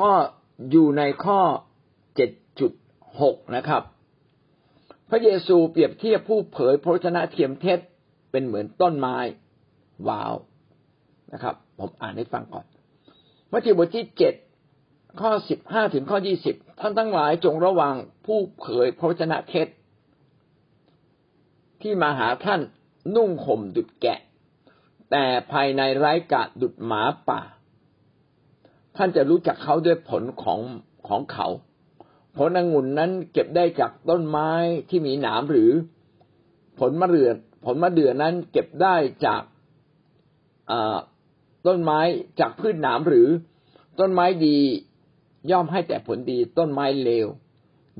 ก็อยู่ในข้อเจ็ดจุดหกนะครับ พระเยซูเปรียบเทียบผู้เผยพระชนะเทียมเท็จเป็นเหมือนต้นไม้ว้าวนะครับ ผมอ่านให้ฟังก่อนมัทธิวบทที่เจ็ดข้อสิบห้าถึงข้อยี่สิบท่านทั้งหลายจงระวังผู้เผยพระชนะเท็จ ที่มาหาท่านนุ่งห่มดุดแกะ แต่ภายในไร้กาดดุดหมาป่า ท่านจะรู้จักเขาด้วยผลของของเขา ผลองุ่นนั้นเก็บได้จากต้นไม้ที่มีหนามหรือผลมะเดื่อผลมะเดื่อนั้นเก็บได้จากต้นไม้จากพืชหนามหรือต้นไม้ดีย่อมให้แต่ผลดี ต้นไม้เลว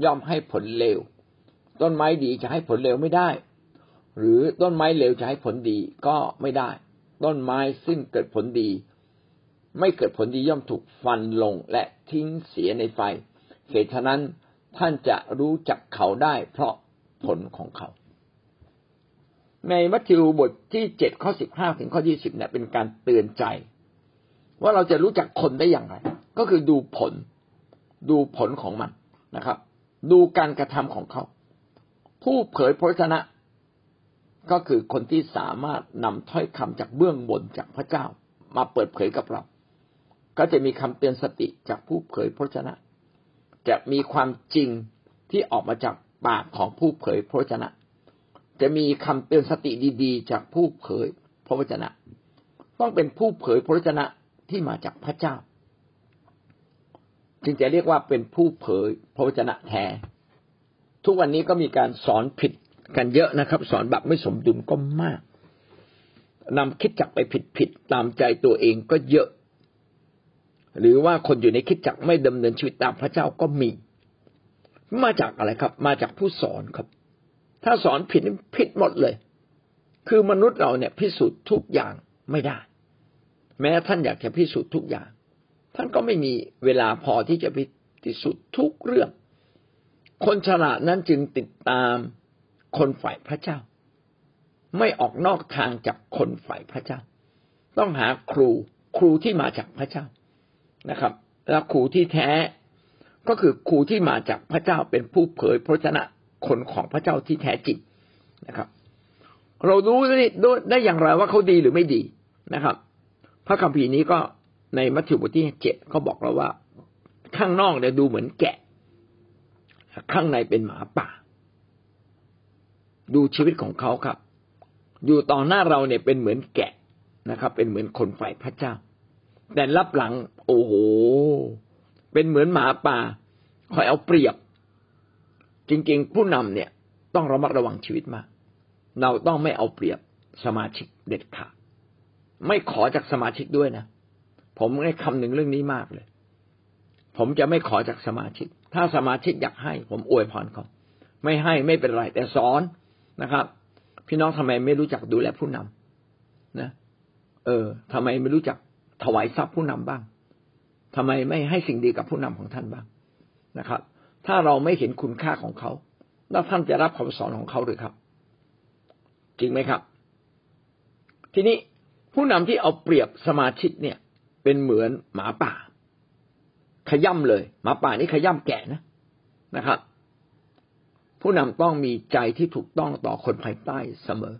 ย่อมให้ผลเลวต้นไม้ดีจะให้ผลเลวไม่ได้ หรือต้นไม้เลวจะให้ผลดีก็ไม่ได้ ต้นไม้ซึ่งเกิดผลดี ไม่เกิดผลดีย่อมถูกฟันลงและทิ้งเสียในไฟเหตุฉะนั้นท่านจะรู้จักเขาได้เพราะผลของเขา ในมัทธิวบทที่เจ็ดข้อสิบห้าถึงข้อยี่สิบเนี่ยเป็นการเตือนใจ ว่าเราจะรู้จักคนได้อย่างไร ก็คือดูผล ดูผลของมันนะครับ ดูการกระทำของเขา ผู้เผยพระชนะ ก็คือคนที่สามารถนำถ้อยคำจากเบื้องบนจากพระเจ้า มาเปิดเผยกับเรา ก็จะมีคำเตือนสติจากผู้เผยพระชนะ จะมีความจริงที่ออกมาจากปากของผู้เผยพระชนะ จะมีคำเตือนสติดีๆ จากผู้เผยพระวจนะ ต้องเป็นผู้เผยพระวจนะที่มาจากพระเจ้า จึงจะเรียกว่าเป็นผู้เผยพระวจนะแท้ทุกวันนี้ก็มีการสอนผิดกันเยอะนะครับ สอนแบบไม่สมดุลก็มากนำคิดจักไปผิดผิดตามใจตัวเองก็เยอะ หรือว่าคนอยู่ในคิดจักไม่ดำเนินชีวิตตามพระเจ้าก็มี มาจากอะไรครับ มาจากผู้สอนครับ ถ้าสอนผิดผิดหมดเลย คือมนุษย์เราเนี่ยพิสูจน์ทุกอย่างไม่ได้ แม้ท่านอยากจะพิสูจน์ทุกอย่าง ท่านก็ไม่มีเวลาพอที่จะพิสูจน์ทุกเรื่อง คนฉลาดนั้นจึงติดตามคนฝ่ายพระเจ้า ไม่ออกนอกทางจากคนฝ่ายพระเจ้า ต้องหาครูครูที่มาจากพระเจ้า นะครับ แล้วครูที่แท้ก็คือครูที่มาจากพระเจ้าเป็นผู้เผยพระชนะคนของพระเจ้าที่แท้จริงนะครับ เรารู้ได้ได้อย่างไรว่าเขาดีหรือไม่ดีนะครับ พระคัมภีร์นี้ก็ในมัทธิวบทที่เจ็ดเขาบอกเราว่า ข้างนอกเนี่ยดูเหมือนแกะ ข้างในเป็นหมาป่า ดูชีวิตของเขาครับ อยู่ต่อหน้าเราเนี่ยเป็นเหมือนแกะนะครับ เป็นเหมือนคนฝ่ายพระเจ้า แต่รับหลัง โอ้โห เป็นเหมือนหมาป่า คอยเอาเปรียบ จริง ๆ ผู้นำเนี่ย ต้องระมัดระวังชีวิตมาก เราต้องไม่เอาเปรียบสมาชิกเด็ดขาดไม่ขอจากสมาชิกด้วยนะ ผมได้คำหนึ่งเรื่องนี้มากเลย ผมจะไม่ขอจากสมาชิก ถ้าสมาชิกอยากให้ ผมอวยพรเขาไม่ให้ไม่เป็นไร แต่สอนนะครับ พี่น้องทำไมไม่รู้จักดูแลผู้นำนะ เออทำไมไม่รู้จัก ถวายทรัพย์ผู้นำบ้างทำไมไม่ให้สิ่งดีกับผู้นำของท่านบ้างนะครับ ถ้าเราไม่เห็นคุณค่าของเขา แล้วท่านจะรับคำสอนของเขาหรือครับ จริงไหมครับ ทีนี้ผู้นำที่เอาเปรียบสมาชิกเนี่ย เป็นเหมือนหมาป่า ขย่ำเลยหมาป่านี่ขย่ำแก่นะนะครับ ผู้นำต้องมีใจที่ถูกต้องต่อคนภายใต้เสมอ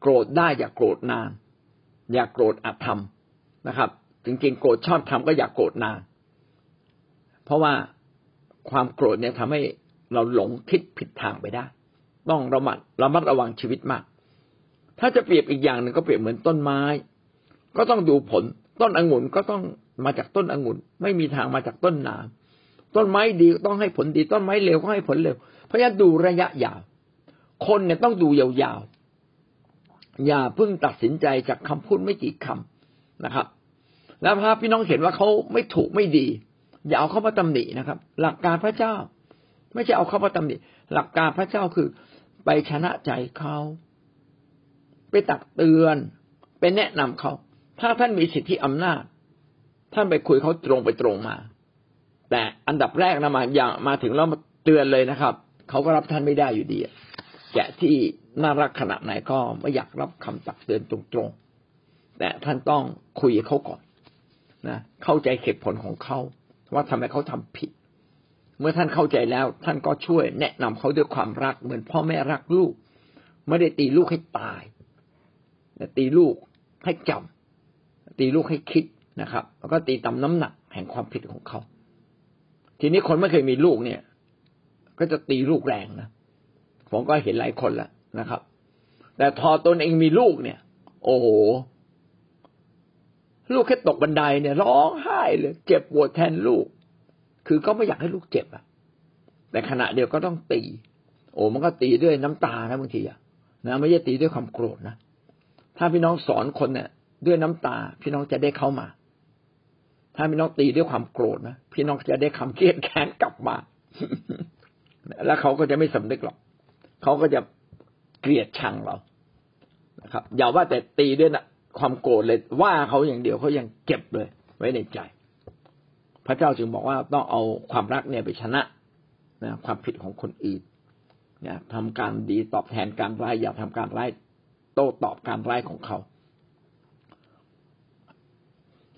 โกรธได้อย่าโกรธนาน อย่าโกรธอาธรรม นะครับ จริง ๆ โกรธชอบทำก็อย่าโกรธนาน เพราะว่าความโกรธเนี่ยทำให้เราหลงคิดผิดทางไปได้ ต้องระมัดระมัดระวังชีวิตมาก ถ้าจะเปรียบอีกอย่างหนึ่งก็เปรียบเหมือนต้นไม้ ก็ต้องดูผล ต้นองุ่นก็ต้องมาจากต้นองุ่น ไม่มีทางมาจากต้นนาต้นไม้ดีต้องให้ผลดี ต้นไม้เลวก็ให้ผลเลวเพราะฉะนั้นดูระยะยาว คนเนี่ยต้องดูยาวๆ อย่าเพิ่งตัดสินใจจากคำพูดไม่กี่คำนะครับ แล้วถ้าพี่น้องเห็นว่าเขาไม่ถูกไม่ดี อย่าเอาเข้ามาตำหนินะครับ หลักการพระเจ้า ไม่ใช่เอาเข้ามาตำหนิ หลักการพระเจ้าคือไปชนะใจเขาไปตักเตือน ไปแนะนำเขา ถ้าท่านมีสิทธิอำนาจ ท่านไปคุยเขาตรงไปตรงมา แต่อันดับแรกนะมาอย่างมาถึงแล้วมาเตือนเลยนะครับเขาก็รับท่านไม่ได้อยู่ดีแกะที่น่ารักขนาดไหนก็ไม่อยากรับคำตักเตือนตรงๆแต่ท่านต้องคุยเขาก่อน นะเข้าใจเหตุผลของเขา ว่าทำไมเขาทำผิด เมื่อท่านเข้าใจแล้ว ท่านก็ช่วยแนะนำเขาด้วยความรัก เหมือนพ่อแม่รักลูก ไม่ได้ตีลูกให้ตายแต่ตีลูกให้จำตีลูกให้คิดนะครับ แล้วก็ตีตามน้ำหนักแห่งความผิดของเขา ทีนี้คนไม่เคยมีลูกเนี่ย ก็จะตีลูกแรงนะผมก็เห็นหลายคนแล้วนะครับ แต่พอตนเองมีลูกเนี่ย โอ้โห ลูกแค่ตกบันไดเนี่ยร้องไห้เลย เจ็บปวดแทนลูก คือก็ไม่อยากให้ลูกเจ็บอะแต่ขณะเดียวก็ต้องตี โอ้มันก็ตีด้วยน้ำตานะบางทีอะนะไม่ใช่ตีด้วยความโกรธนะถ้าพี่น้องสอนคนเนี่ย ด้วยน้ำตา พี่น้องจะได้เข้ามา ถ้าพี่น้องตีด้วยความโกรธนะพี่น้องจะได้คำเครียดแค้นกลับมา แล้วเขาก็จะไม่สำนึกหรอกเขาก็จะเกลียดชังเรานะครับอย่าว่าแต่ตีด้วยนะ ความโกรธเลยว่าเขาอย่างเดียวเขายังเก็บเลย ไว้ในใจ พระเจ้าจึงบอกว่าต้องเอาความรักเนี่ยไปชนะนะความผิดของคนอื่นนะทำการดีตอบแทนการร้ายอย่าทำการร้ายโต้ตอบการร้ายของเขา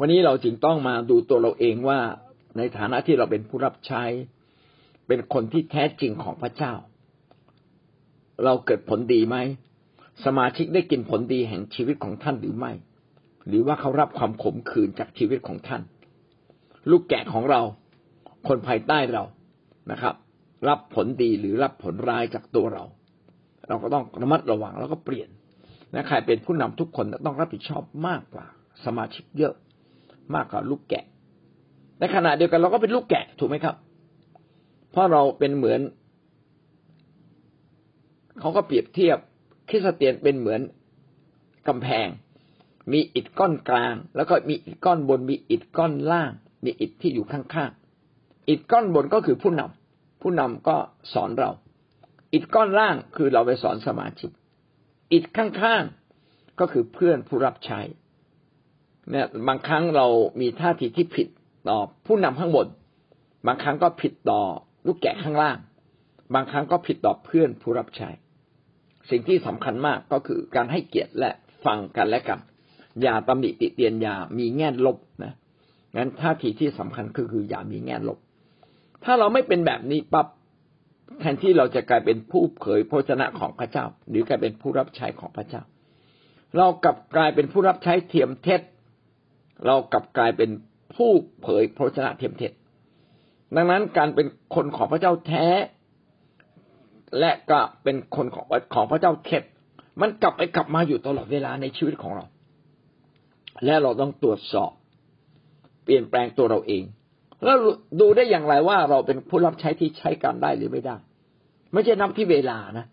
วันนี้เราจึงต้องมาดูตัวเราเองว่าในฐานะที่เราเป็นผู้รับใช้ เป็นคนที่แท้จริงของพระเจ้า เราเกิดผลดีไหม สมาชิกได้กินผลดีแห่งชีวิตของท่านหรือไม่ หรือว่าเขารับความขมขื่นจากชีวิตของท่าน ลูกแกะของเรา คนภายใต้เรานะครับ รับผลดีหรือรับผลร้ายจากตัวเรา เราก็ต้องระมัดระวังแล้วก็เปลี่ยนนะใครเป็นผู้นำทุกคนต้องรับผิดชอบมากกว่า สมาชิกเยอะมากกว่าลูกแกะในขณะเดียวกันเราก็เป็นลูกแกะถูกไหมครับ เพราะเราเป็นเหมือน เขาก็เปรียบเทียบ คริสเตียนเป็นเหมือนกำแพง มีอิฐก้อนกลาง แล้วก็มีอิฐก้อนบน มีอิฐก้อนล่าง มีอิฐที่อยู่ข้างๆอิฐก้อนบนก็คือผู้นำผู้นำก็สอนเรา อิฐก้อนล่างคือเราไปสอนสมาชิก อิฐข้างๆก็คือเพื่อนผู้รับใช้เนี่ยบางครั้งเรามีท่าทีที่ผิดต่อผู้นำข้างบน บางครั้งก็ผิดต่อลูกแกะข้างล่าง บางครั้งก็ผิดต่อเพื่อนผู้รับใช้ สิ่งที่สำคัญมากก็คือการให้เกียรติและฟังกันและกัน อย่าตำหนิติเตียนอย่ามีแง่ลบนะงั้นท่าทีที่สำคัญคือคืออย่ามีแง่ลบ ถ้าเราไม่เป็นแบบนี้ปั๊บแทนที่เราจะกลายเป็นผู้เผยพระชนะของพระเจ้า หรือกลายเป็นผู้รับใช้ของพระเจ้า เรากลับกลายเป็นผู้รับใช้เทียมเท็จ เรากลับกลายเป็นผู้เผยพระชนะเทียมเท็จ ดังนั้นการเป็นคนของพระเจ้าแท้ และก็เป็นคนของของพระเจ้าเท็จมันกลับไปกลับมาอยู่ตลอดเวลาในชีวิตของเรา และเราต้องตรวจสอบ เปลี่ยนแปลงตัวเราเอง แล้วดูได้อย่างไรว่าเราเป็นผู้รับใช้ที่ใช้การได้หรือไม่ได้ ไม่ใช่นับที่เวลานะ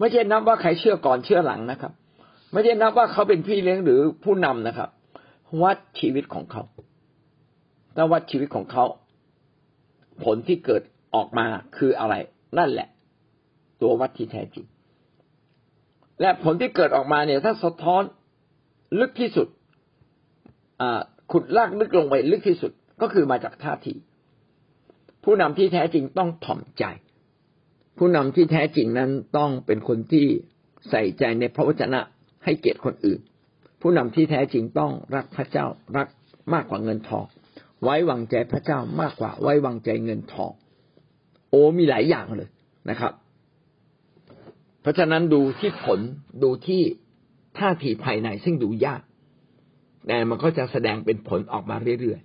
ไม่ใช่นับว่าใครเชื่อก่อนเชื่อหลังนะครับ ไม่ใช่นับว่าเขาเป็นพี่เลี้ยงหรือผู้นำนะครับ วัดชีวิตของเขาถ้าวัดชีวิตของเขา ผลที่เกิดออกมาคืออะไร นั่นแหละ ตัววัดที่แท้จริง และผลที่เกิดออกมาเนี่ยถ้าสะท้อนลึกที่สุดขุดลากลึกลงไปลึกที่สุดก็คือมาจากท่าที ผู้นำที่แท้จริงต้องถ่อมใจ ผู้นำที่แท้จริงนั้นต้องเป็นคนที่ใส่ใจในพระวจนะให้เกียรติคนอื่น ผู้นำที่แท้จริงต้องรักพระเจ้ารักมากกว่าเงินทอง ไว้วางใจพระเจ้ามากกว่าไว้วางใจเงินทอง โอ้มีหลายอย่างเลยนะครับ เพราะฉะนั้นดูที่ผลดูที่ท่าทีภายในซึ่งดูยาก แต่มันก็จะแสดงเป็นผลออกมาเรื่อย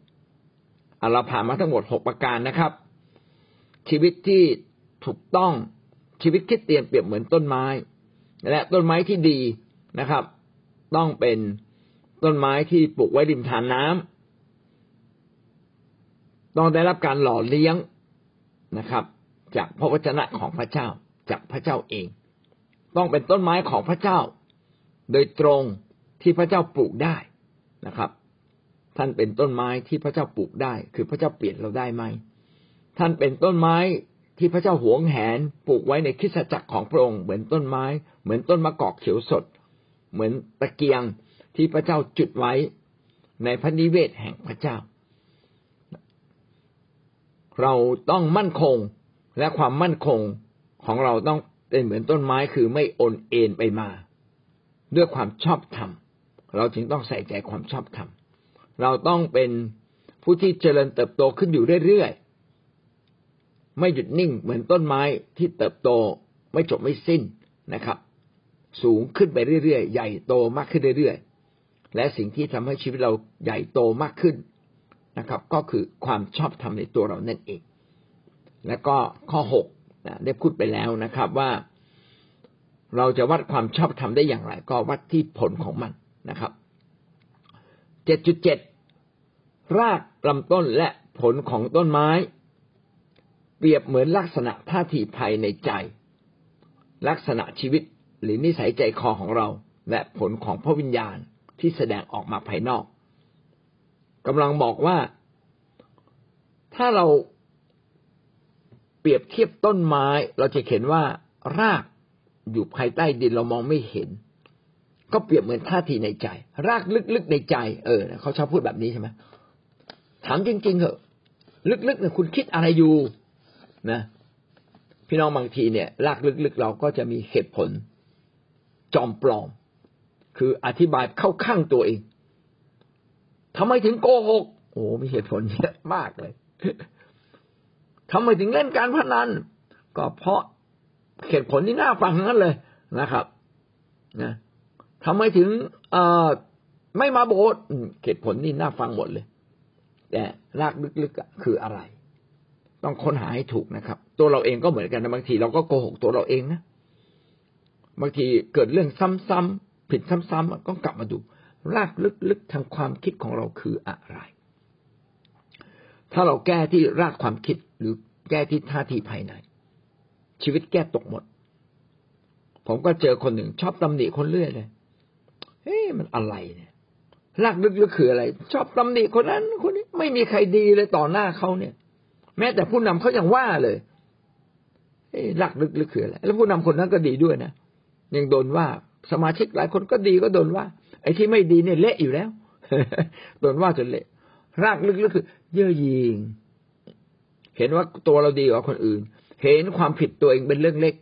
ๆเราผ่านมาทั้งหมดหกประการนะครับ ชีวิตที่ถูกต้องชีวิตคิดเตรียนเปรียบเหมือนต้นไม้ และต้นไม้ที่ดีนะครับ ต้องเป็นต้นไม้ที่ปลูกไว้ริมทานน้ำต้องได้รับการหล่อเลี้ยงนะครับ จากพระวจนะของพระเจ้าจากพระเจ้าเอง ต้องเป็นต้นไม้ของพระเจ้า โดยตรงที่พระเจ้าปลูกได้นะครับ ท่านเป็นต้นไม้ที่พระเจ้าปลูกได้ คือพระเจ้าเปลี่ยนเราได้ไหมท่านเป็นต้นไม้ที่พระเจ้าหวงแหนปลูกไว้ในคริสจักรของพระองค์เหมือนต้นไม้ เหมือนต้นมะกอกเขียวสด เหมือนตะเกียงที่พระเจ้าจุดไว้ในพระนิเวศแห่งพระเจ้า เราต้องมั่นคงและความมั่นคงของเราต้อง เป็นเหมือนต้นไม้คือไม่โอนเอ็นไปมา ด้วยความชอบธรรมเราจึงต้องใส่ใจความชอบธรรมเราต้องเป็นผู้ที่เจริญเติบโตขึ้นอยู่เรื่อยๆไม่หยุดนิ่งเหมือนต้นไม้ที่เติบโตไม่จบไม่สิ้นนะครับ สูงขึ้นไปเรื่อยๆ ใหญ่โตมากขึ้นเรื่อยๆ และสิ่งที่ทำให้ชีวิตเราใหญ่โตมากขึ้นนะครับ ก็คือความชอบธรรมในตัวเรานั่นเอง และก็ข้อหก ได้พูดไปแล้วนะครับว่าเราจะวัดความชอบธรรมได้อย่างไร ก็วัดที่ผลของมันนะครับเจ็ดจุดเจ็ดรากลำต้นและผลของต้นไม้ เปรียบเหมือนลักษณะท่าทีภายในใจ ลักษณะชีวิตหรือนิสัยใจคอของเรา และผลของพระวิญญาณที่แสดงออกมาภายนอกกำลังบอกว่า ถ้าเรา เปรียบเทียบต้นไม้ เราจะเห็นว่ารากอยู่ภายใต้ดินเรามองไม่เห็น ก็เปรียบเหมือนท่าทีในใจ รากลึกๆในใจ เออเขาชอบพูดแบบนี้ใช่ไหมถามจริง ๆเหอะ ลึกๆเนี่ยคุณคิดอะไรอยู่นะ พี่น้องบางทีเนี่ย รากลึกๆ เราก็จะมีเหตุผล จอมปลอม คืออธิบายเข้าข้างตัวเองทำไมถึงโกหกโอ้มีเหตุผลเยอะมากเลย ทำไมถึงเล่นการพนัน ก็เพราะเหตุผลที่น่าฟังนั้นเลยนะครับนะทำไมถึงเอไม่มาโบสถ์เหตุผลนี่น่าฟังหมดเลย แต่รากลึกๆคืออะไร ต้องค้นหาให้ถูกนะครับ ตัวเราเองก็เหมือนกันนะบางทีเราก็โกหกตัวเราเองนะบางทีเกิดเรื่องซ้ำๆผิดซ้ำๆก็กลับมาดู รากลึกๆทางความคิดของเราคืออะไร ถ้าเราแก้ที่รากความคิดหรือแก้ที่ท่าทีภายใน ชีวิตแก้ตกหมด ผมก็เจอคนหนึ่งชอบตำหนิคนเรื่อยเลยเฮ้ยมันอะไรเนี่ยรากลึกๆคืออะไร ชอบตำหนิคนนั้นคนนี้ไม่มีใครดีเลยต่อหน้าเขาเนี่ย แม้แต่ผู้นำเขายังว่าเลยเฮ้ยรากลึกๆคืออะไรแล้วผู้นำคนนั้นก็ดีด้วยนะยังโดนว่าสมาชิกหลายคนก็ดีก็โดนว่า ไอ้ที่ไม่ดีเนี่ยเละอยู่แล้วโดนว่าจนเละ รากลึกๆคือ เย่อหยิ่งเห็นว่าตัวเราดีกว่าคนอื่น เห็นความผิดตัวเองเป็นเรื่องเล็ก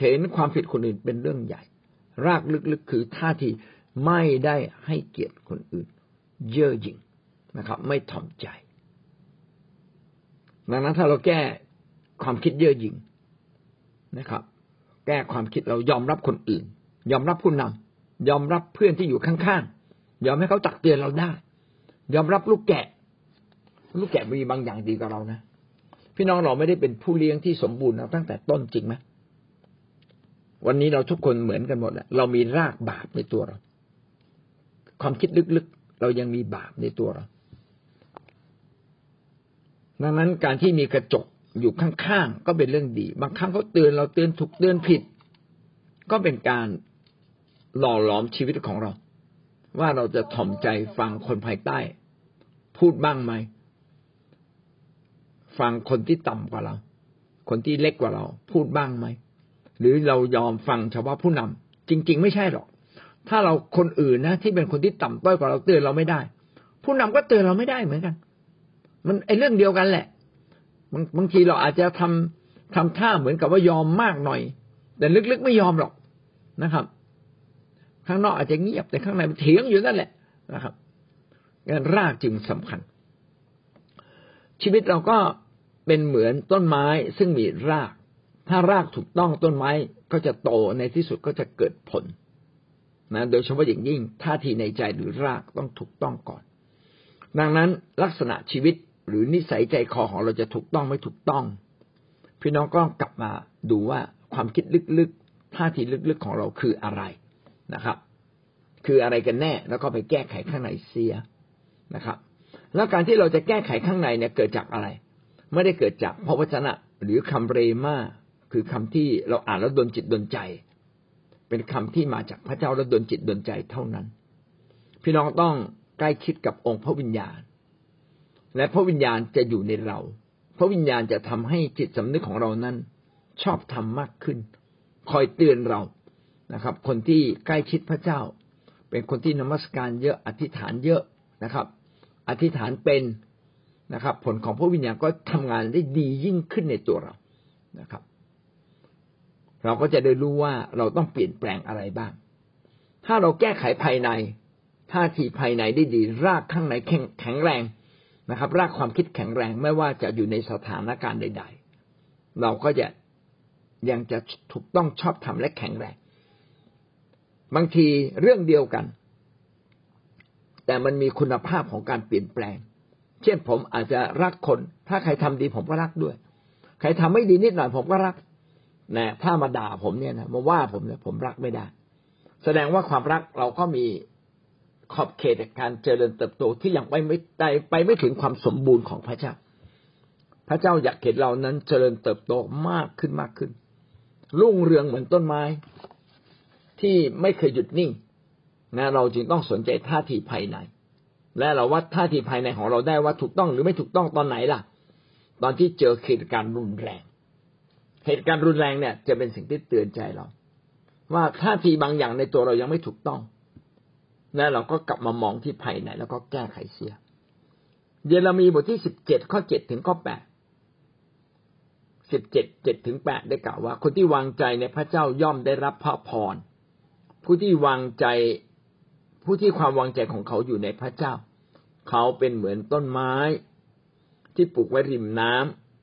เห็นความผิดคนอื่นเป็นเรื่องใหญ่ รากลึกๆคือท่าทีไม่ได้ให้เกียรติคนอื่น เย่อหยิ่งนะครับ ไม่ถ่อมใจ ดังนั้นถ้าเราแก้ความคิดเย่อหยิ่งนะครับ แก้ความคิดเรายอมรับคนอื่น ยอมรับผู้นำยอมรับเพื่อนที่อยู่ข้างๆ ยอมให้เขาตักเตือนเราได้ ยอมรับลูกแกะ ลูกแกะมีบางอย่างดีกับเรานะพี่น้องเราไม่ได้เป็นผู้เลี้ยงที่สมบูรณ์ตั้งแต่ต้นจริงไหมวันนี้เราทุกคนเหมือนกันหมดแหละเรามีรากบาปในตัวเรา ความคิดลึกๆ เรายังมีบาปในตัวเรา ดังนั้นการที่มีกระจกอยู่ข้างๆก็เป็นเรื่องดี บางครั้งเขาเตือนเราเตือนถูกเตือนผิด ก็เป็นการหล่อหลอมชีวิตของเรา ว่าเราจะถ่อมใจฟังคนภายใต้ พูดบ้างไหมฟังคนที่ต่ำกว่าเรา คนที่เล็กกว่าเรา พูดบ้างไหมหรือเรายอมฟังเฉพาะผู้นำจริง ๆ ไม่ใช่หรอก ถ้าเราคนอื่นนะ ที่เป็นคนที่ต่ำต้อยกว่าเราเตือนเราไม่ได้ ผู้นำก็เตือนเราไม่ได้เหมือนกัน มันไอเรื่องเดียวกันแหละบางบางทีเราอาจจะทำทำท่าเหมือนกับว่ายอมมากหน่อย แต่ลึกๆไม่ยอมหรอกนะครับ ข้างนอกอาจจะเงียบแต่ข้างในมันเถียงอยู่นั่นแหละนะครับ รากจึงสำคัญ ชีวิตเราก็เป็นเหมือนต้นไม้ซึ่งมีราก ถ้ารากถูกต้องต้นไม้ก็จะโตในที่สุดก็จะเกิดผลนะโดยเฉพาะอย่างยิ่งท่าทีในใจหรือรากต้องถูกต้องก่อน ดังนั้นลักษณะชีวิตหรือนิสัยใจคอของเราจะถูกต้องไม่ถูกต้อง พี่น้องก็กลับมาดูว่าความคิดลึกๆท่าทีลึกๆของเราคืออะไรนะครับ คืออะไรกันแน่แล้วก็ไปแก้ไขข้างในเสีย นะครับ แล้วการที่เราจะแก้ไขข้างในเนี่ยเกิดจากอะไร ไม่ได้เกิดจากพระวจนะหรือคำเรมาคือคำที่เราอ่านแล้วดนจิตดนใจ เป็นคำที่มาจากพระเจ้าแล้วดนจิตดนใจเท่านั้น พี่น้องต้องใกล้คิดกับองค์พระวิญญาณ และพระวิญญาณจะอยู่ในเรา พระวิญญาณจะทำให้จิตสำนึกของเรานั้น ชอบทำมากขึ้น คอยเตือนเรานะครับ คนที่ใกล้ชิดพระเจ้า เป็นคนที่นมัสการเยอะอธิษฐานเยอะนะครับ อธิษฐานเป็นนะครับ ผลของพระวิญญาณก็ทำงานได้ดียิ่งขึ้นในตัวเรานะครับ เราก็จะได้รู้ว่าเราต้องเปลี่ยนแปลงอะไรบ้าง ถ้าเราแก้ไขภายในท่าทีภายในได้ดี รากข้างในแข็งแรงนะครับ รากความคิดแข็งแรงไม่ว่าจะอยู่ในสถานการณ์ใด ๆ เราก็จะยังจะถูกต้องชอบทำและแข็งแรง บางทีเรื่องเดียวกัน แต่มันมีคุณภาพของการเปลี่ยนแปลง เช่นผมอาจจะรักคน ถ้าใครทำดีผมก็รักด้วย ใครทำไม่ดีนิดหน่อยผมก็รักนะถ้ามาด่าผมเนี่ยนะมาว่าผมเนี่ยผมรักไม่ได้ แสดงว่าความรักเราก็มีขอบเขตการเจริญเติบโตที่ยังไปไม่ได้ไปไม่ถึงความสมบูรณ์ของพระเจ้า พระเจ้าอยากเห็นเรานั้นเจริญเติบโตมากขึ้นมากขึ้น รุ่งเรืองเหมือนต้นไม้ ที่ไม่เคยหยุดนิ่ง นะเราจึงต้องสนใจท่าทีภายใน และเราวัดท่าทีภายในของเราได้ว่าถูกต้องหรือไม่ถูกต้องตอนไหนล่ะ ตอนที่เจอเหตุการณ์รุนแรง เหตุการณ์รุนแรงเนี่ย จะเป็นสิ่งที่เตือนใจเรา ว่าท่าทีบางอย่างในตัวเรายังไม่ถูกต้องและเราก็กลับมามองที่ภายในแล้วก็แก้ไขเสีย เยเรมีบทที่สิบเจ็ดข้อเจ็ดถึงข้อแปดสิบเจ็ดเจ็ดถึงแปดได้กล่าวว่า คนที่วางใจในพระเจ้าย่อมได้รับพระพรผู้ที่วางใจ ผู้ที่ความวางใจของเขาอยู่ในพระเจ้า เขาเป็นเหมือนต้นไม้ ที่ปลูกไว้ริมน้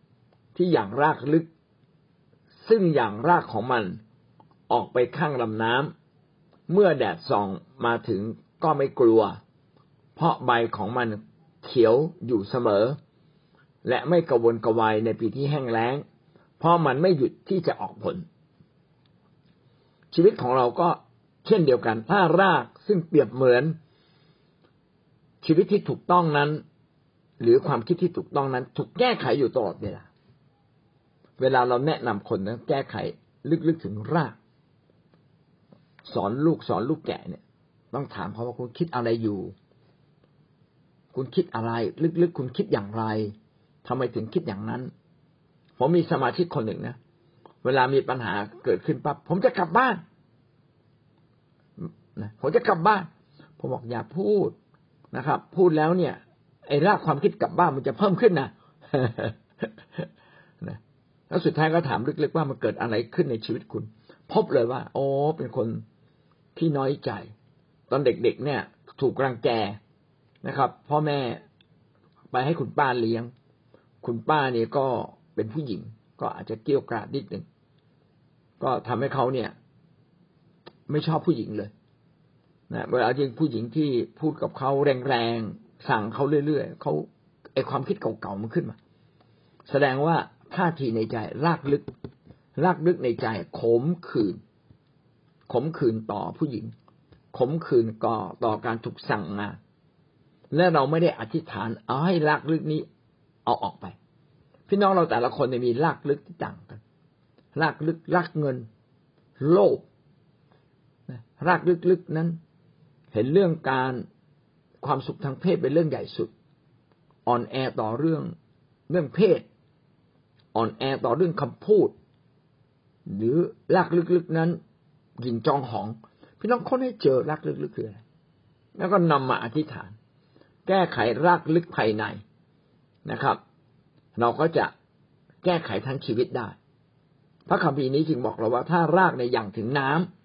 ำที่อย่างรากลึก ซึ่งอย่างรากของมันออกไปข้างลำน้ำเมื่อแดดส่องมาถึงก็ไม่กลัว เพราะใบของมันเขียวอยู่เสมอ และไม่กระวนกระวายในปีที่แห้งแล้ง เพราะมันไม่หยุดที่จะออกผล ชีวิตของเราก็เช่นเดียวกันถ้าราก ซึ่งเปรียบเหมือนชีวิตที่ถูกต้องนั้น หรือความคิดที่ถูกต้องนั้น ถูกแก้ไขอยู่ตลอดเวลาเวลาเราแนะนำคนนะแก้ไขลึกๆถึงราก สอนลูกสอนลูกแก่เนี่ย ต้องถามเขาว่าคุณคิดอะไรอยู่ คุณคิดอะไร ลึกๆคุณคิดอย่างไรทำไมถึงคิดอย่างนั้น ผมมีสมาชิกคนหนึ่งนะเวลามีปัญหาเกิดขึ้นปั๊บผมจะกลับบ้าน นะผมจะกลับบ้าน ผมบอกอย่าพูดนะครับ พูดแล้วเนี่ย ไอ้รากความคิดกลับบ้านมันจะเพิ่มขึ้นนะนะแล้วสุดท้ายก็ถามลึกๆว่ามันเกิดอะไรขึ้นในชีวิตคุณ พบเลยว่า โอ้เป็นคนที่น้อยใจ ตอนเด็กๆเนี่ย ถูกรังแกนะครับพ่อแม่ไปให้คุณป้าเลี้ยง คุณป้าเนี่ยก็เป็นผู้หญิง ก็อาจจะเกี่ยวกราดนิดหนึ่งก็ทำให้เขาเนี่ย ไม่ชอบผู้หญิงเลย นะเวลาจริงผู้หญิงที่พูดกับเขาแรงๆสั่งเขาเรื่อยๆเขาไอความคิดเก่าๆมันขึ้นมา แสดงว่าท่าทีในใจรากลึกรากลึกในใจขมขื่นขมขื่นต่อผู้หญิง ขมขื่นก่อต่อการถูกสั่งงาและเราไม่ได้อธิษฐานเอาให้ลากลึกนี้เอาออกไป พี่น้องเราแต่ละคนมีลากลึกที่ต่างกันลากลึกรักเงิน โลภรากลึกๆนั้น เห็นเรื่องการความสุขทางเพศเป็นเรื่องใหญ่สุด อ่อนแอต่อเรื่องเรื่องเพศ อ่อนแอต่อเรื่องคำพูด หรือลากลึกๆนั้นหยินจองหอง พี่น้องค้นให้เจอรากลึกๆคืออะไรแล้วก็นำมาอธิษฐาน แก้ไขรากลึกภายในนะครับ เราก็จะแก้ไขทั้งชีวิตได้ พระคัมภีร์นี้จึงบอกเราว่าถ้ารากในอย่างถึงน้ำ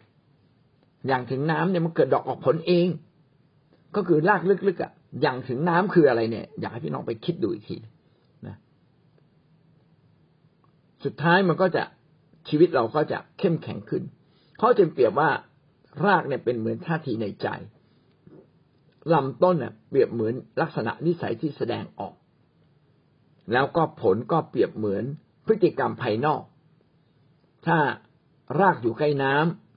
อย่างถึงน้ำเนี่ยมันเกิดดอกออกผลเอง ก็คือรากลึกๆอะ อย่างถึงน้ำคืออะไรเนี่ย อยากให้พี่น้องไปคิดดูอีกทีนะสุดท้ายมันก็จะชีวิตเราก็จะเข้มแข็งขึ้นเขาจึงเปรียบว่ารากเนี่ยเป็นเหมือนท่าทีในใจลำต้นเนี่ยเปรียบเหมือนลักษณะนิสัยที่แสดงออก แล้วก็ผลก็เปรียบเหมือนพฤติกรรมภายนอก ถ้ารากอยู่ใกล้น้ำ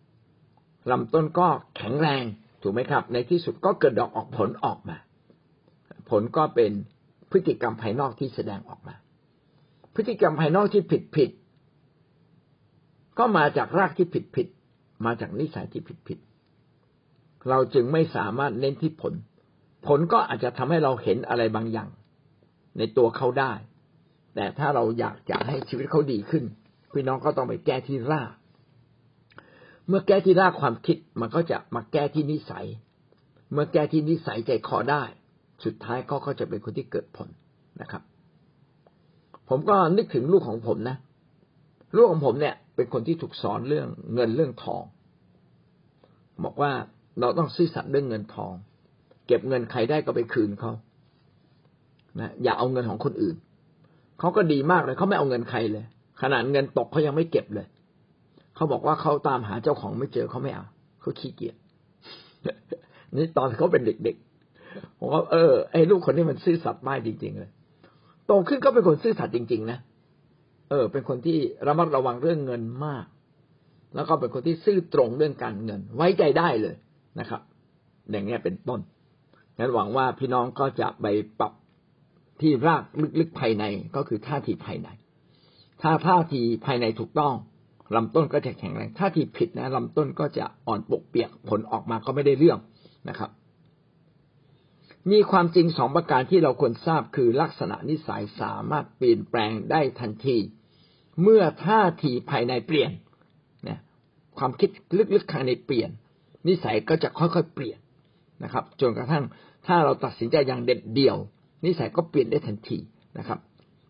ลำต้นก็แข็งแรงถูกไหมครับ ในที่สุดก็เกิดดอกออกผลออกมา ผลก็เป็นพฤติกรรมภายนอกที่แสดงออกมา พฤติกรรมภายนอกที่ผิดผิดก็มาจากรากที่ผิดผิดมาจากนิสัยที่ผิดผิดเราจึงไม่สามารถเน้นที่ผล ผลก็อาจจะทำให้เราเห็นอะไรบางอย่าง ในตัวเขาได้ แต่ถ้าเราอยากจะให้ชีวิตเขาดีขึ้น พี่น้องก็ต้องไปแก้ที่ราก เมื่อแก้ที่รากความคิดมันก็จะมาแก้ที่นิสัย เมื่อแก้ที่นิสัยใจคอได้ สุดท้ายก็จะเป็นคนที่เกิดผลนะครับ ผมก็นึกถึงลูกของผมนะ ลูกของผมเนี่ย เป็นคนที่ถูกสอนเรื่องเงินเรื่องทอง บอกว่าเราต้องซื่อสัตย์เรื่องเงินทอง เก็บเงินใครได้ก็ไปคืนเขานะอย่าเอาเงินของคนอื่นเขาก็ดีมากเลยเขาไม่เอาเงินใครเลย ขนาดเงินตกเขายังไม่เก็บเลย เขาบอกว่าเขาตามหาเจ้าของไม่เจอเขาไม่เอาเขาขี้เกียจนี่ตอนเขาเป็นเด็กๆผมว่าเออไอ้ลูกคนนี้มันซื่อสัตย์มากจริง ๆ เลยโตขึ้นก็เป็นคนซื่อสัตย์จริง ๆ นะเออ เป็นคนที่ระมัดระวังเรื่องเงินมาก แล้วก็เป็นคนที่ซื่อตรงเรื่องการเงิน ไว้ใจได้เลยนะครับ อย่างนี้เป็นต้นงั้นหวังว่าพี่น้องก็จะไปปรับที่รากลึกๆภายในก็คือท่าทีภายใน ถ้าท่าทีภายในถูกต้อง ลำต้นก็จะแข็งแรงท่าทีผิดนะลำต้นก็จะอ่อนปกเปียกผลออกมาก็ไม่ได้เรื่องนะครับ มีความจริงสองประการที่เราควรทราบคือลักษณะนิสัยสามารถเปลี่ยนแปลงได้ทันที เมื่อท่าทีภายในเปลี่ยนเนี่ยความคิดลึกๆภายในเปลี่ยน นิสัยก็จะค่อยๆเปลี่ยนนะครับจนกระทั่งถ้าเราตัดสินใจอย่างเด็ดเดี่ยว นิสัยก็เปลี่ยนได้ทันทีนะครับ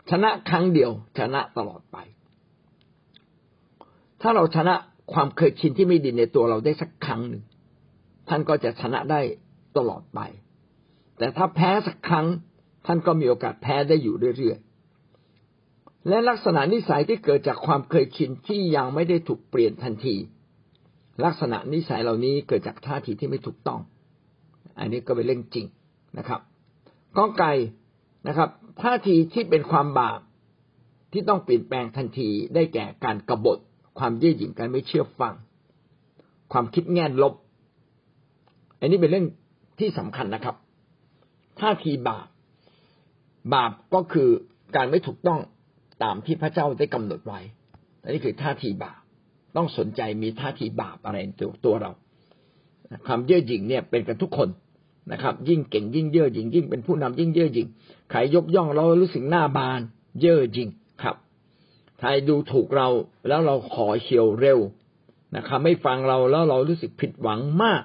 ชนะครั้งเดียวชนะตลอดไป ถ้าเราชนะความเคยชินที่ไม่ดีในตัวเราได้สักครั้งหนึ่งท่านก็จะชนะได้ตลอดไป แต่ถ้าแพ้สักครั้ง ท่านก็มีโอกาสแพ้ได้อยู่เรื่อยๆ และลักษณะนิสัยที่เกิดจากความเคยชินที่ยังไม่ได้ถูกเปลี่ยนทันที ลักษณะนิสัยเหล่านี้เกิดจากท่าทีที่ไม่ถูกต้อง อันนี้ก็เป็นเรื่องจริงนะครับก้องไก่นะครับท่าทีที่เป็นความบาปที่ต้องเปลี่ยนแปลงทันทีได้แก่การกรบฏ ความเย่อหยิ่งการไม่เชื่อฟัง ความคิดแง่ลบ อันนี้เป็นเรื่องที่สำคัญนะครับท่าทีบาปบาปก็คือการไม่ถูกต้องตามที่พระเจ้าได้กำหนดไว้อันนี้คือท่าทีบาปต้องสนใจมีท่าทีบาปอะไรในตัวเรา ความเย่อหยิ่งเนี่ยเป็นกันทุกคนนะครับ ยิ่งเก่งยิ่งเย่อหยิ่งยิ่งเป็นผู้นำยิ่งเย่อหยิ่งใครยกย่องเรารู้สึกหน้าบาน เย่อหยิ่ง ใครดูถูกเราแล้วเราขอเฉียวเร็วนะครับไม่ฟังเราแล้วเรารู้สึกผิดหวังมาก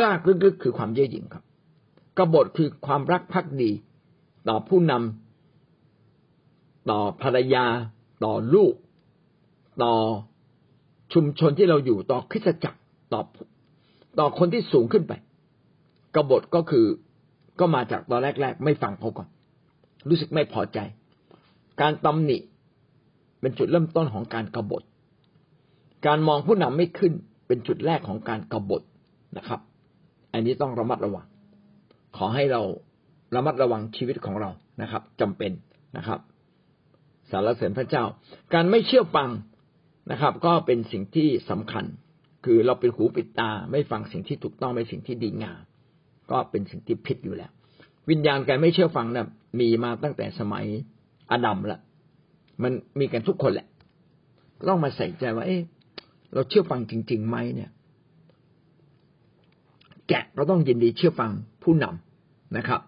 ลากลึกๆคือความเย่อหยิ่งครับ กบฏคือความรักภักดี ต่อผู้นำต่อภรรยา ต่อลูก ต่อชุมชนที่เราอยู่ต่อคริสตจักรต่อต่อคนที่สูงขึ้นไป กบฏก็คือก็มาจากตอนแรก ๆ ไม่ฟังเขาก่อน รู้สึกไม่พอใจ การตำหนิ เป็นจุดเริ่มต้นของการกรบฏ การมองผู้นำไม่ขึ้นเป็นจุดแรกของการกรบฏนะครับ อันนี้ต้องระมัดระวัง ขอให้เราระมัดระวังชีวิตของเรานะครับจำเป็นนะครับ สารเสริญพระเจ้า การไม่เชื่อฟังนะครับ ก็เป็นสิ่งที่สำคัญ คือเราเป็นหูปิดตาไม่ฟังสิ่งที่ถูกต้องไม่สิ่งที่ดีงามก็เป็นสิ่งที่ผิดอยู่แล้ว วิญญาณการไม่เชื่อฟังนะ่ะมีมาตั้งแต่สมัยอดัมละ มันมีกันทุกคนแหละต้องมาใส่ใจว่าเอ๊ะเราเชื่อฟังจริงๆไหมเนี่ย แกะเราต้องยินดีเชื่อฟังผู้นำนะครับ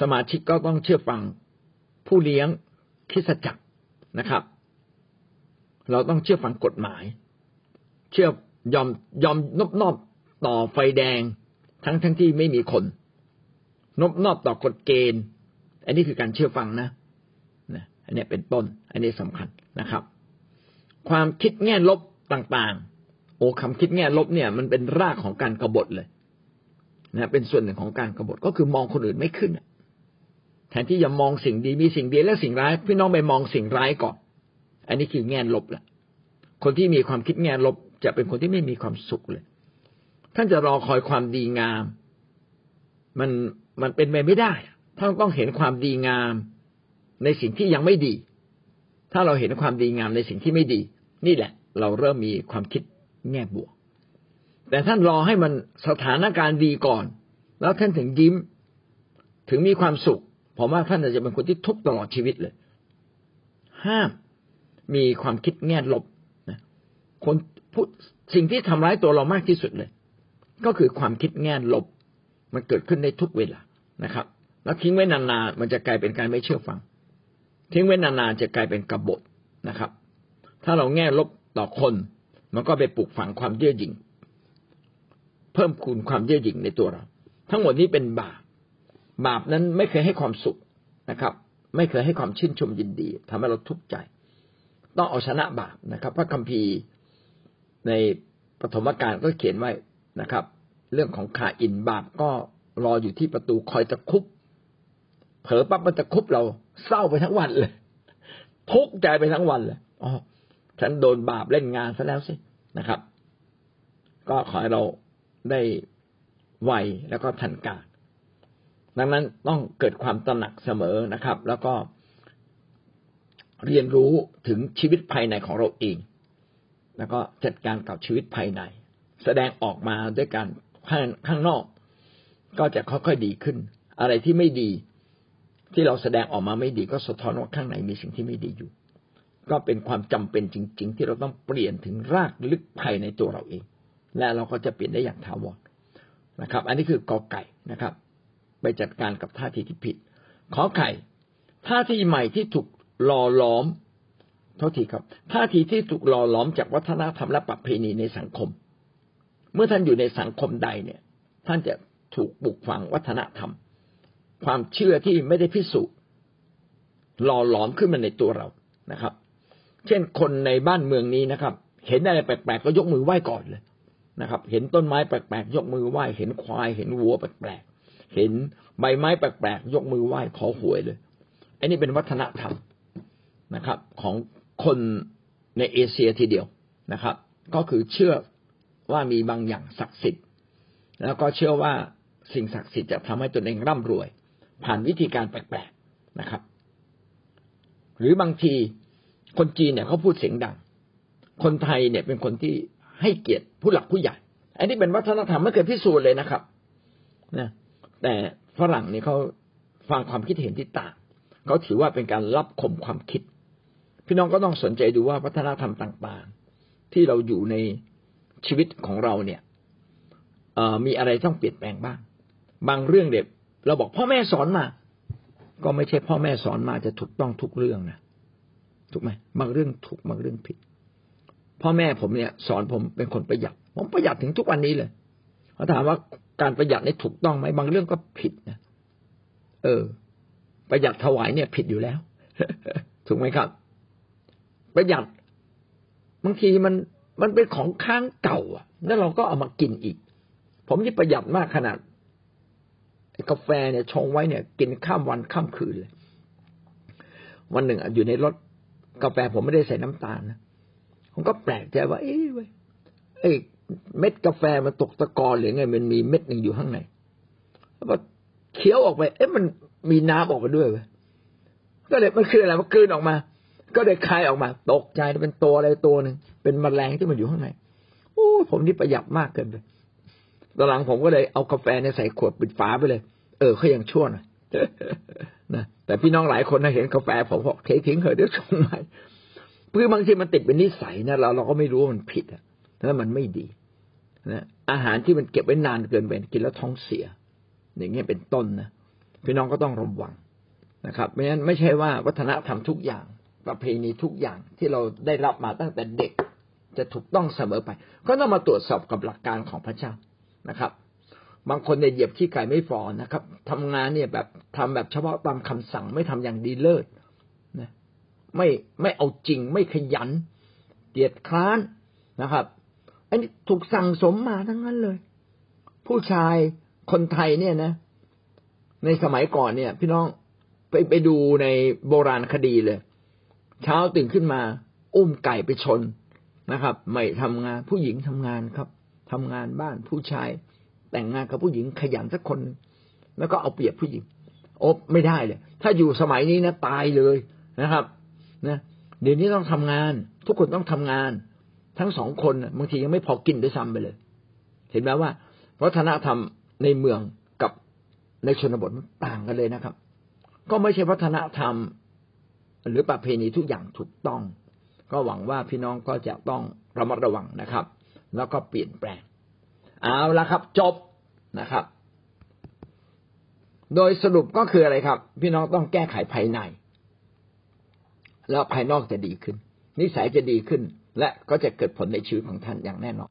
สมาชิกก็ต้องเชื่อฟังผู้เลี้ยงคิสจักรนะครับ เราต้องเชื่อฟังกฎหมาย เชื่อยอมยอมนบนอบต่อไฟแดงทั้งทั้งที่ไม่มีคน นบนอบต่อกฎเกณฑ์ อันนี้คือการเชื่อฟังนะ อันนี้เป็นต้น อันนี้สำคัญนะครับ ความคิดแง่ลบต่างๆ โอ้คำคิดแง่ลบเนี่ย มันเป็นรากของการกรบฏเลยนะเป็นส่วนหนึ่งของการกรบฏก็คือมองคนอื่นไม่ขึ้นแทนที่จะมองสิ่งดีมีสิ่งดีและสิ่งร้าย พี่น้องไปมองสิ่งร้ายก่อน อันนี้คือแง่ลบแหละคนที่มีความคิดแง่ลบ จะเป็นคนที่ไม่มีความสุขเลย ท่านจะรอคอยความดีงาม มันมันเป็นไปไม่ได้ท่านต้องเห็นความดีงาม ในสิ่งที่ยังไม่ดี ถ้าเราเห็นความดีงามในสิ่งที่ไม่ดี นี่แหละ เราเริ่มมีความคิดแง่บวก แต่ท่านรอให้มันสถานการณ์ดีก่อน แล้วท่านถึงยิ้ม ถึงมีความสุขผมว่าท่านจะเป็นคนที่ทุกข์ตลอดชีวิตเลย ห้ามมีความคิดแง่ลบนะคนพูดสิ่งที่ทำร้ายตัวเรามากที่สุดเลย ก็คือความคิดแง่ลบ มันเกิดขึ้นในทุกเวลานะครับ แล้วทิ้งไว้นานๆมันจะกลายเป็นการไม่เชื่อฟัง ทิ้งไว้นานๆจะกลายเป็นกบฏนะครับ ถ้าเราแง่ลบต่อคน มันก็ไปปลูกฝังความเย่อหยิ่ง เพิ่มคูณความเย่อหยิ่งในตัวเรา ทั้งหมดนี้เป็นบาป บาปนั้นไม่เคยให้ความสุขนะครับ ไม่เคยให้ความชื่นชมยินดีทำให้เราทุกข์ใจ ต้องเอาชนะบาปนะครับ พระคัมภีร์ในปฐมกาลก็เขียนไว้นะครับ เรื่องของขาอินบาปก็รออยู่ที่ประตูคอยตะคุบ เผลอปั๊บมันจะคุบเราเศร้าไปทั้งวันเลย ทุกข์ใจไปทั้งวันเลยอ๋อฉันโดนบาปเล่นงานซะแล้วสินะครับ ก็ขอให้เราได้ไวแล้วก็ทันการดังนั้นต้องเกิดความตระหนักเสมอนะครับ แล้วก็เรียนรู้ถึงชีวิตภายในของเราเอง แล้วก็จัดการกับชีวิตภายใน แสดงออกมาด้วยการข้างข้างนอก ก็จะค่อยๆดีขึ้น อะไรที่ไม่ดี ที่เราแสดงออกมาไม่ดีก็สะท้อนว่าข้างในมีสิ่งที่ไม่ดีอยู่ ก็เป็นความจำเป็นจริง ๆ ที่เราต้องเปลี่ยนถึงรากลึกภายในตัวเราเอง และเราก็จะเปลี่ยนได้อย่างถาวรนะครับ อันนี้คือกอไก่นะครับ ไปจัดการกับท่าทีที่ผิด ขอไข่ท่าทีใหม่ที่ถูกหล่อหลอมเท่าทีครับท่าทีที่ถูกหล่อหลอมจากวัฒนธรรมและประเพณีในสังคม เมื่อท่านอยู่ในสังคมใดเนี่ย ท่านจะถูกปลูกฝังวัฒนธรรม ความเชื่อที่ไม่ได้พิสูจน์หล่อหลอมขึ้นมาในตัวเรานะครับ เช่นคนในบ้านเมืองนี้นะครับ เห็นอะไรแปลกๆก็ยกมือไหว้ก่อนเลยนะครับ เห็นต้นไม้แปลกๆยกมือไหว้ เห็นควาย เห็นวัวแปลกๆเห็นใบไม้แปลกๆยกมือไหว้ขอหวยเลย อันนี้เป็นวัฒนธรรมนะครับ ของคนในเอเชียทีเดียวนะครับ ก็คือเชื่อว่ามีบางอย่างศักดิ์สิทธิ์ แล้วก็เชื่อว่าสิ่งศักดิ์สิทธิ์จะทำให้ตนเองร่ำรวย ผ่านวิธีการแปลกๆนะครับ หรือบางทีคนจีนเนี่ยเขาพูดเสียงดัง คนไทยเนี่ยเป็นคนที่ให้เกียรติผู้หลักผู้ใหญ่ อันนี้เป็นวัฒนธรรมไม่เคยพิสูจน์เลยนะครับนะแต่ฝรั่งนี่เขาฟังความคิดเห็นที่ต่างเขาถือว่าเป็นการรับคมความคิด พี่น้องก็ต้องสนใจดูว่าวัฒนธรรมต่างๆ ที่เราอยู่ในชีวิตของเราเนี่ยมีอะไรต้องเปลี่ยนแปลงบ้าง บางเรื่องเด็ก เราบอกพ่อแม่สอนมา ก็ไม่ใช่พ่อแม่สอนมาจะถูกต้องทุกเรื่องนะถูกไหมบางเรื่องถูกบางเรื่องผิด พ่อแม่ผมเนี่ย สอนผมเป็นคนประหยัด ผมประหยัดถึงทุกวันนี้เลยเขาถามว่าการประหยัดนี่ถูกต้องไหมบางเรื่องก็ผิดนะเออ ประหยัดถวายเนี่ยผิดอยู่แล้ว ถูกไหมครับ ประหยัดบางทีมันมันเป็นของค้างเก่าอะ แล้วเราก็เอามากินอีก ผมนี่ประหยัดมากขนาด กาแฟเนี่ยชงไว้เนี่ย กินข้ามวันข้ามคืนเลย วันหนึ่งอยู่ในรถกาแฟผมไม่ได้ใส่น้ำตาลนะผมก็แปลกใจว่า เอ้ยเอ้เม็ดกาแฟมันตกตะกอนหรือไง มันมีเม็ดหนึ่งอยู่ข้างในแล้วก็เคี้ยวออกไป เอ๊ะมันมีน้ำออกมาด้วยเว้ยก็เลยมันคืออะไรมันกลืนออกมา ก็เลยคายออกมา ตกใจเป็นตัวอะไรตัวหนึ่งเป็นมแมลงที่มันอยู่ข้างในโอ้ผมนี่ประหยัดมากเกินไป ตอนหลังผมก็เลยเอากาแฟเนี่ยใส่ขวดปิดฝาไปเลย เออเขายังชั่วหน่อยนะแต่พี่น้องหลายคนนะเห็นกาแฟผมบอกเททิ้งเถอะเดี๋ยวส่งใหม่พือบางทีมันติดเป็นนิสัยนะเราเราก็ไม่รู้ว่ามันผิดอะแล้วมันไม่ดีนะอาหารที่มันเก็บไว้นานเกินไปกินแล้วท้องเสีย อย่างเงี้ยเป็นต้นนะพี่น้องก็ต้องระวังนะครับไม่งั้นไม่ใช่ว่าวัฒนธรรมทุกอย่าง ประเพณีทุกอย่างที่เราได้รับมาตั้งแต่เด็ก จะถูกต้องเสมอไป ก็ต้องมาตรวจสอบกับหลักการของพระเจ้า นะครับ บางคนเนี่ยเหยียบขี้ไก่ไม่ฟอนะครับทำงานเนี่ยแบบทำแบบเฉพาะตามคำสั่งไม่ทำอย่างดีเลิศนะไม่ไม่เอาจริงไม่ขยัน เกียจคร้านนะครับ อันนี้ถูกสั่งสมมาทั้งนั้นเลย ผู้ชายคนไทยเนี่ยนะ ในสมัยก่อนเนี่ย พี่น้องไปไปดูในโบราณคดีเลย เช้าตื่นขึ้นมา อุ้มไก่ไปชนนะครับ ไม่ทำงานผู้หญิงทำงานครับ ทำงานบ้านผู้ชายแต่งงานกับผู้หญิงขยันสักคน แล้วก็เอาเปรียบผู้หญิงโอบไม่ได้เลย ถ้าอยู่สมัยนี้นะตายเลยนะครับนะเดี๋ยวนี้ต้องทำงาน ทุกคนต้องทำงาน ทั้งสองคนบางทียังไม่พอกินด้วยซ้ำไปเลย เห็นไหมว่า วัฒนธรรมในเมืองกับในชนบทต่างกันเลยนะครับ ก็ไม่ใช่วัฒนธรรม หรือประเพณีทุกอย่างถูกต้อง ก็หวังว่าพี่น้องก็จะต้องระมัดระวังนะครับ แล้วก็เปลี่ยนแปลง เอาละครับ จบนะครับ โดยสรุปก็คืออะไรครับ พี่น้องต้องแก้ไขภายใน แล้วภายนอกจะดีขึ้น นิสัยจะดีขึ้น และก็จะเกิดผลในชีวิตของท่านอย่างแน่นอน